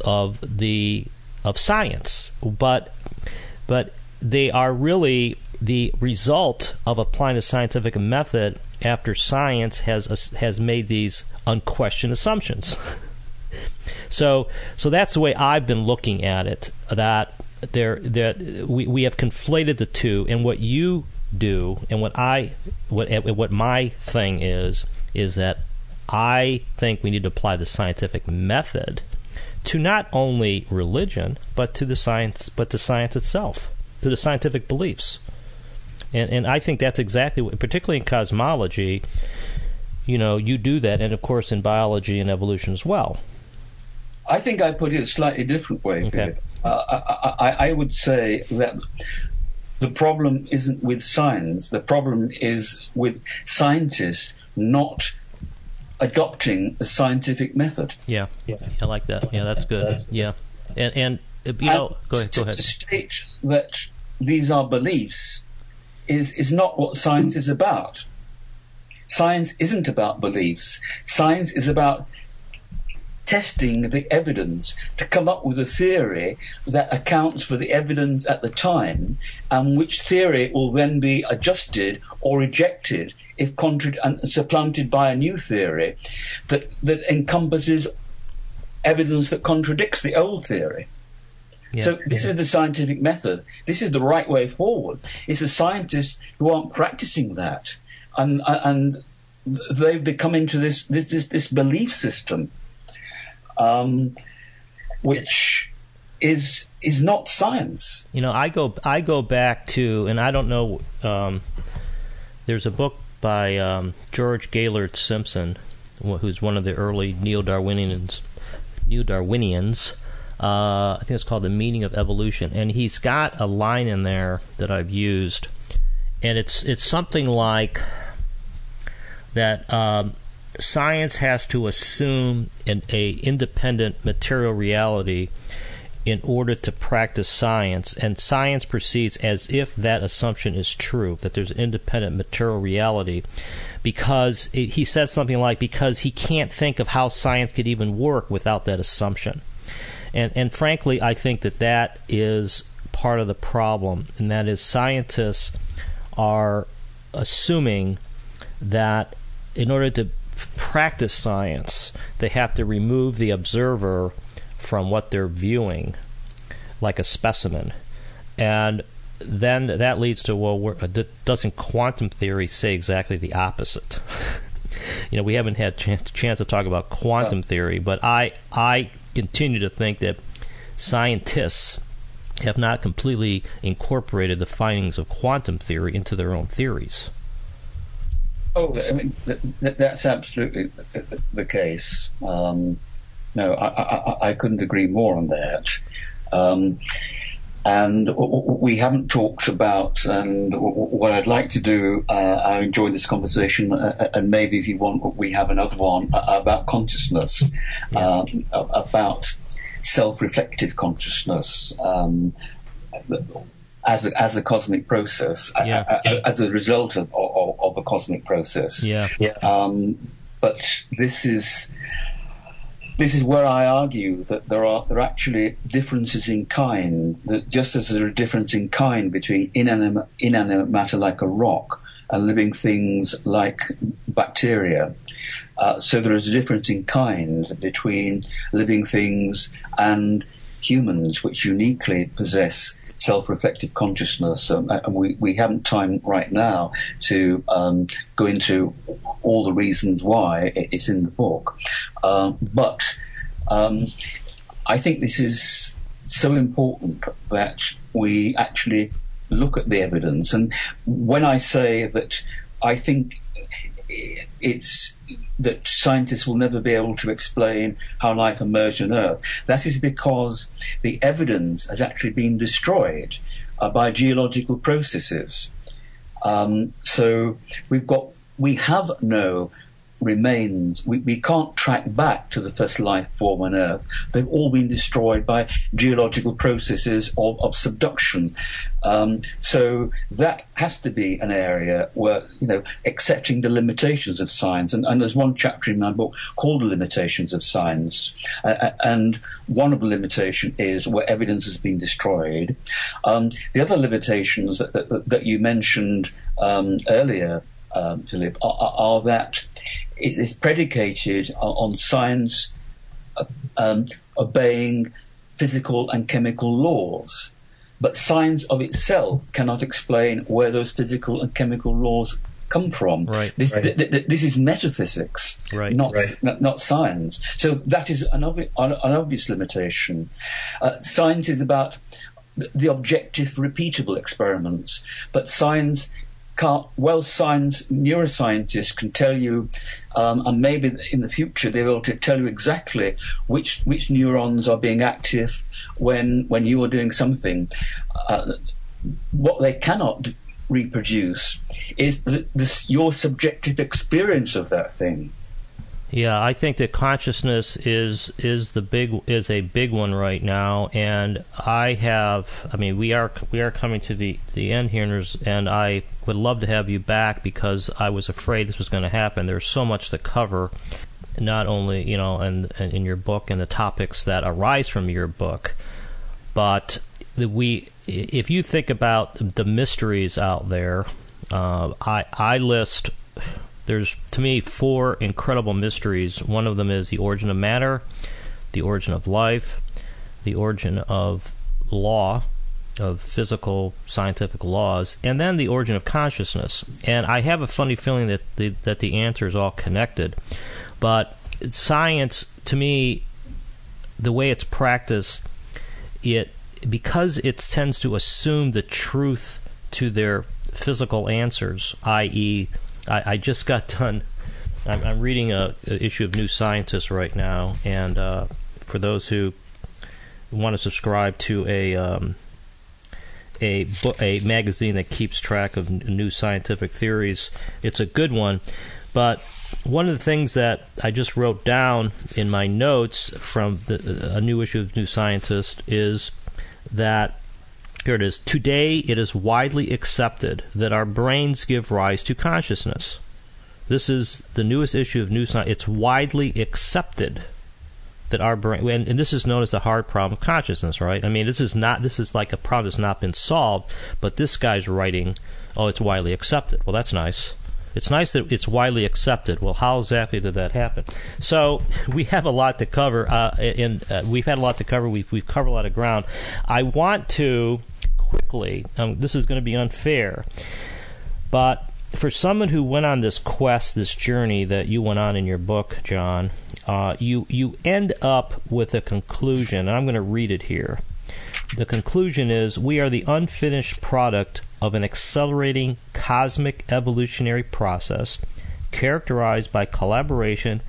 B: of the of science, but but they are really the result of applying a scientific method after science has has made these unquestioned assumptions. so so that's the way I've been looking at it. That there that we we have conflated the two, and what you do and what I what what my thing is is that I think we need to apply the scientific method to not only religion but to the science but to science itself to the scientific beliefs. And and I think that's exactly what, particularly in cosmology you know you do that and of course in biology and evolution as well.
C: I think I put it a slightly different way okay. Uh, I, I, I would say that the problem isn't with science. The problem is with scientists not adopting the scientific method.
B: Yeah, yeah, I like that. Yeah, that's good. Yeah, and and uh, you know, and go ahead. Go ahead.
C: To state that these are beliefs is is not what science is about. Science isn't about beliefs. Science is about testing the evidence to come up with a theory that accounts for the evidence at the time, and which theory will then be adjusted or rejected if contra- and supplanted by a new theory that that encompasses evidence that contradicts the old theory. Yeah, so this yeah. is the scientific method. This is the right way forward. It's the scientists who aren't practicing that, and and they've become into this this this, this belief system, um, which is is not science.
B: You know, I go I go back to, and I don't know. Um, there's a book by um, George Gaylord Simpson, who's one of the early neo Darwinians. Neo Darwinians. Uh, I think it's called The Meaning of Evolution, and he's got a line in there that I've used, and it's it's something like that. Um, science has to assume an a independent material reality in order to practice science, and science proceeds as if that assumption is true, that there's independent material reality, because he says something like, because he can't think of how science could even work without that assumption. And, and frankly, I think that that is part of the problem, and that is scientists are assuming that in order to practice science, they have to remove the observer from what they're viewing, like a specimen. And then that leads to well, uh, doesn't quantum theory say exactly the opposite? you know, we haven't had chance, chance to talk about quantum theory, but I I continue to think that scientists have not completely incorporated the findings of quantum theory into their own theories.
C: Oh, I mean, that's absolutely the case. Um, no, I, I, I, couldn't agree more on that. Um, and we haven't talked about, and what I'd like to do, uh, I enjoyed this conversation, uh, uh, and maybe if you want, we have another one uh, about consciousness, yeah. um, about self-reflective consciousness. Um, as a, as a cosmic process, yeah. as a result of, of, of, a cosmic process.
B: Yeah.
C: yeah. Um, but this is this is where I argue that there are there are actually differences in kind. That just as there are differences in kind between inanimate, inanimate matter like a rock and living things like bacteria, uh, so there is a difference in kind between living things and humans, which uniquely possess self-reflective consciousness, um, and we, we haven't time right now to um, go into all the reasons why it's in the book. Um, but um, I think this is so important that we actually look at the evidence. And when I say that I think it's that scientists will never be able to explain how life emerged on Earth. That is because the evidence has actually been destroyed uh, by geological processes. Um, so we've got we have no remains. We, we can't track back to the first life form on Earth. They've all been destroyed by geological processes of, of subduction. Um, so that has to be an area where, you know, accepting the limitations of science. And, and there's one chapter in my book called The Limitations of Science. Uh, and one of the limitations is where evidence has been destroyed. Um, the other limitations that, that, that you mentioned um, earlier, um, Philip, are, are, that it is predicated on science uh, um, obeying physical and chemical laws. But science of itself cannot explain where those physical and chemical laws come from.
B: Right.
C: This,
B: right.
C: Th- th- this is metaphysics,
B: right.
C: Not,
B: right.
C: not, not science. So that is an, obvi- an obvious limitation. Uh, science is about the objective, repeatable experiments, but science well, science neuroscientists can tell you, um, and maybe in the future they'll be able to tell you exactly which which neurons are being active when when you are doing something. Uh, what they cannot reproduce is the, your subjective experience of that thing.
B: Yeah, I think that consciousness is is the big is a big one right now, and I have. I mean, we are we are coming to the the end here, and I would love to have you back because I was afraid this was going to happen. There's so much to cover, not only you know, and in, in your book and the topics that arise from your book, but we. If you think about the mysteries out there, uh, I I list there's to me four incredible mysteries. One of them is the origin of matter, the origin of life, the origin of law, of physical scientific laws, and then the origin of consciousness. And I have a funny feeling that the, that the answer is all connected. But science, to me, the way it's practiced, it because it tends to assume the truth to their physical answers, i.e., I, I just got done. I'm, I'm reading a, a, issue of New Scientist right now, and uh, for those who want to subscribe to a um, a a magazine that keeps track of new scientific theories, it's a good one. But one of the things that I just wrote down in my notes from the, a new issue of New Scientist is that here it is. Today, it is widely accepted that our brains give rise to consciousness. This is the newest issue of New Science. It's widely accepted that our brain, and, and, this is known as the hard problem of consciousness, right? I mean, this is not, this is like a problem that's not been solved, but this guy's writing, oh, it's widely accepted. Well, that's nice. It's nice that it's widely accepted. Well, how exactly did that happen? So we have a lot to cover, uh, and uh, we've had a lot to cover. We've we've covered a lot of ground. I want to quickly. Um, this is going to be unfair, but for someone who went on this quest, this journey that you went on in your book, John, uh, you you end up with a conclusion, and I'm going to read it here. The conclusion is we are the unfinished product of an accelerating cosmic evolutionary process characterized by collaboration,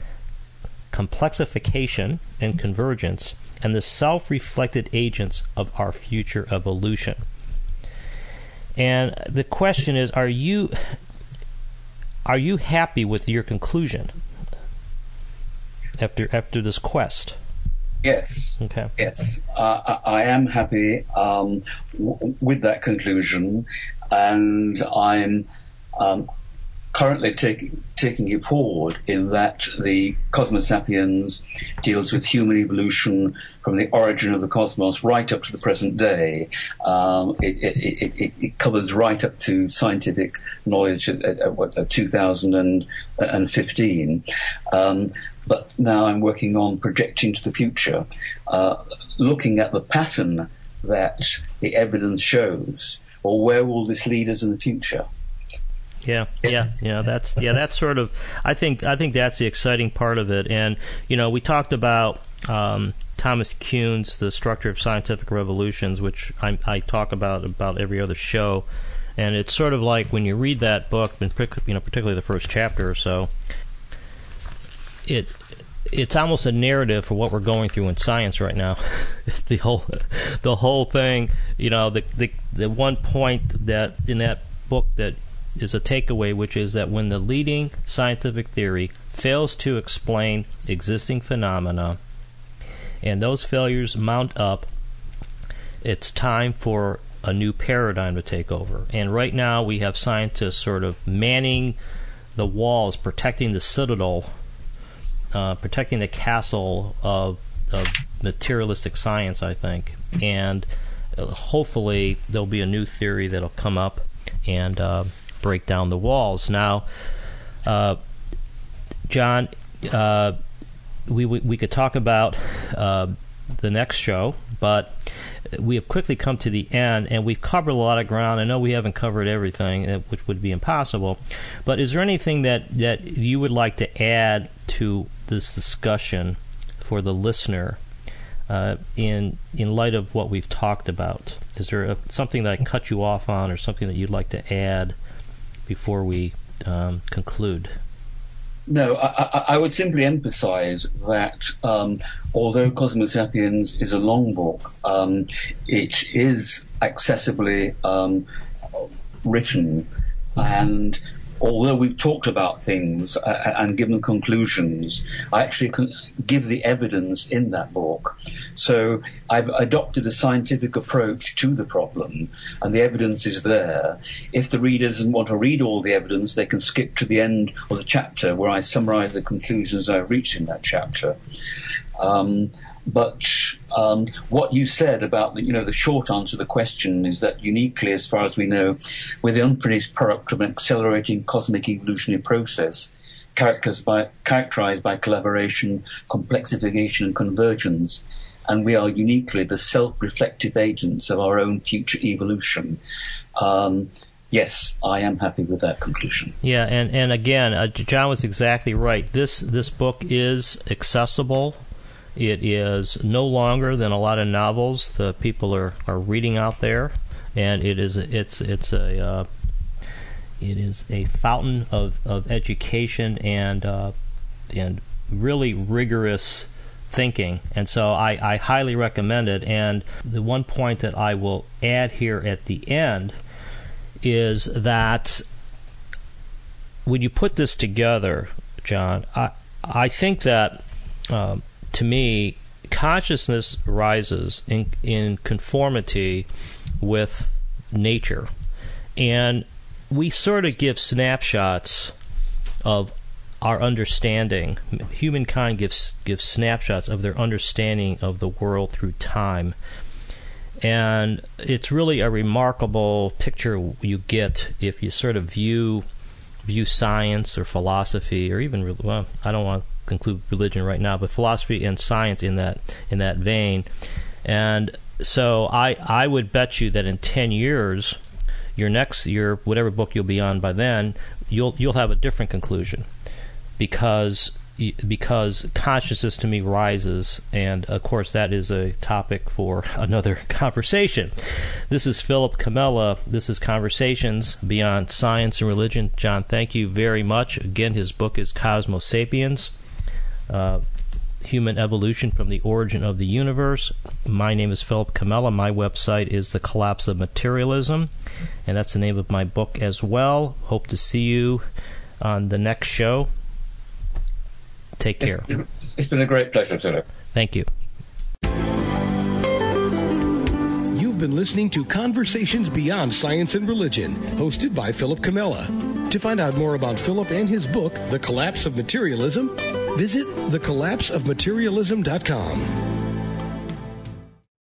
B: complexification, and convergence and the self reflected agents of our future evolution. And the question is are you are you happy with your conclusion after after this quest?
C: Yes.
B: Okay.
C: Yes, uh, I, I, am happy um, w- with that conclusion, and I'm um, currently taking taking it forward in that the Cosmosapiens deals with human evolution from the origin of the cosmos right up to the present day. Um, it, it, it, it, covers right up to scientific knowledge at, at, at 2015. Um, but now I'm working on projecting to the future, uh, looking at the pattern that the evidence shows, or where will this lead us in the future?
B: Yeah, yeah, yeah. That's yeah. That's sort of. I think I think that's the exciting part of it. And you know, we talked about um, Thomas Kuhn's The Structure of Scientific Revolutions, which I, I, talk about about every other show. And it's sort of like when you read that book, and you know, particularly the first chapter or so. It it's almost a narrative for what we're going through in science right now. the whole the whole thing, you know, the the the one point that in that book that is a takeaway, which is that when the leading scientific theory fails to explain existing phenomena, and those failures mount up, it's time for a new paradigm to take over. And right now, we have scientists sort of manning the walls, protecting the citadel, uh, protecting the castle of, of materialistic science, I think. And uh, hopefully, there'll be a new theory that'll come up and uh, break down the walls. Now, uh, John, uh, we, we, we could talk about uh, the next show, but we have quickly come to the end, and we've covered a lot of ground. I know we haven't covered everything, uh, which would be impossible. But is there anything that, that you would like to add to this discussion for the listener uh, in in light of what we've talked about? Is there a, something that I cut you off on, or something that you'd like to add before we um, conclude?
C: No, I, I, would simply emphasize that um, although Cosmosapiens is a long book, um, it is accessibly um, written and although we've talked about things uh, and given conclusions, I actually can give the evidence in that book. So I've adopted a scientific approach to the problem, and the evidence is there. If the reader doesn't want to read all the evidence, they can skip to the end of the chapter where I summarize the conclusions I've reached in that chapter. Um, but um, what you said about the, you know, the short answer to the question is that uniquely, as far as we know, we're the unfinished product of an accelerating cosmic evolutionary process characterized by, characterized by collaboration, complexification, and convergence. And we are uniquely the self-reflective agents of our own future evolution. Um, yes, I am happy with that conclusion.
B: Yeah, and and again, uh, John was exactly right. This this book is accessible it is no longer than a lot of novels the people are, are reading out there, and it is it's it's a uh, it is a fountain of, of education and uh, and really rigorous thinking. And so I, I highly recommend it. And the one point that I will add here at the end is that when you put this together, John, I I think that um, to me, consciousness rises in, in conformity with nature. And we sort of give snapshots of our understanding. Humankind gives gives snapshots of their understanding of the world through time. And it's really a remarkable picture you get if you sort of view view science or philosophy or even well, I don't want conclude religion right now, but philosophy and science in that in that vein. And so I I would bet you that in ten years, your next your whatever book you'll be on by then, you'll you'll have a different conclusion because because consciousness to me rises, and of course that is a topic for another conversation. This is Philip Comella. This is Conversations Beyond Science and Religion. John, thank you very much. Again, his book is Cosmosapiens uh, Human Evolution from the Origin of the Universe. My name is Philip Comella. My website is The Collapse of Materialism, and that's the name of my book as well. Hope to see you on the next show. Take care.
C: it's, it's been a great pleasure, Philip.
B: Thank you.
A: You've been listening to Conversations Beyond Science and Religion, hosted by Philip Comella. To find out more about Philip and his book, The Collapse of Materialism, visit thecollapseofmaterialism.com.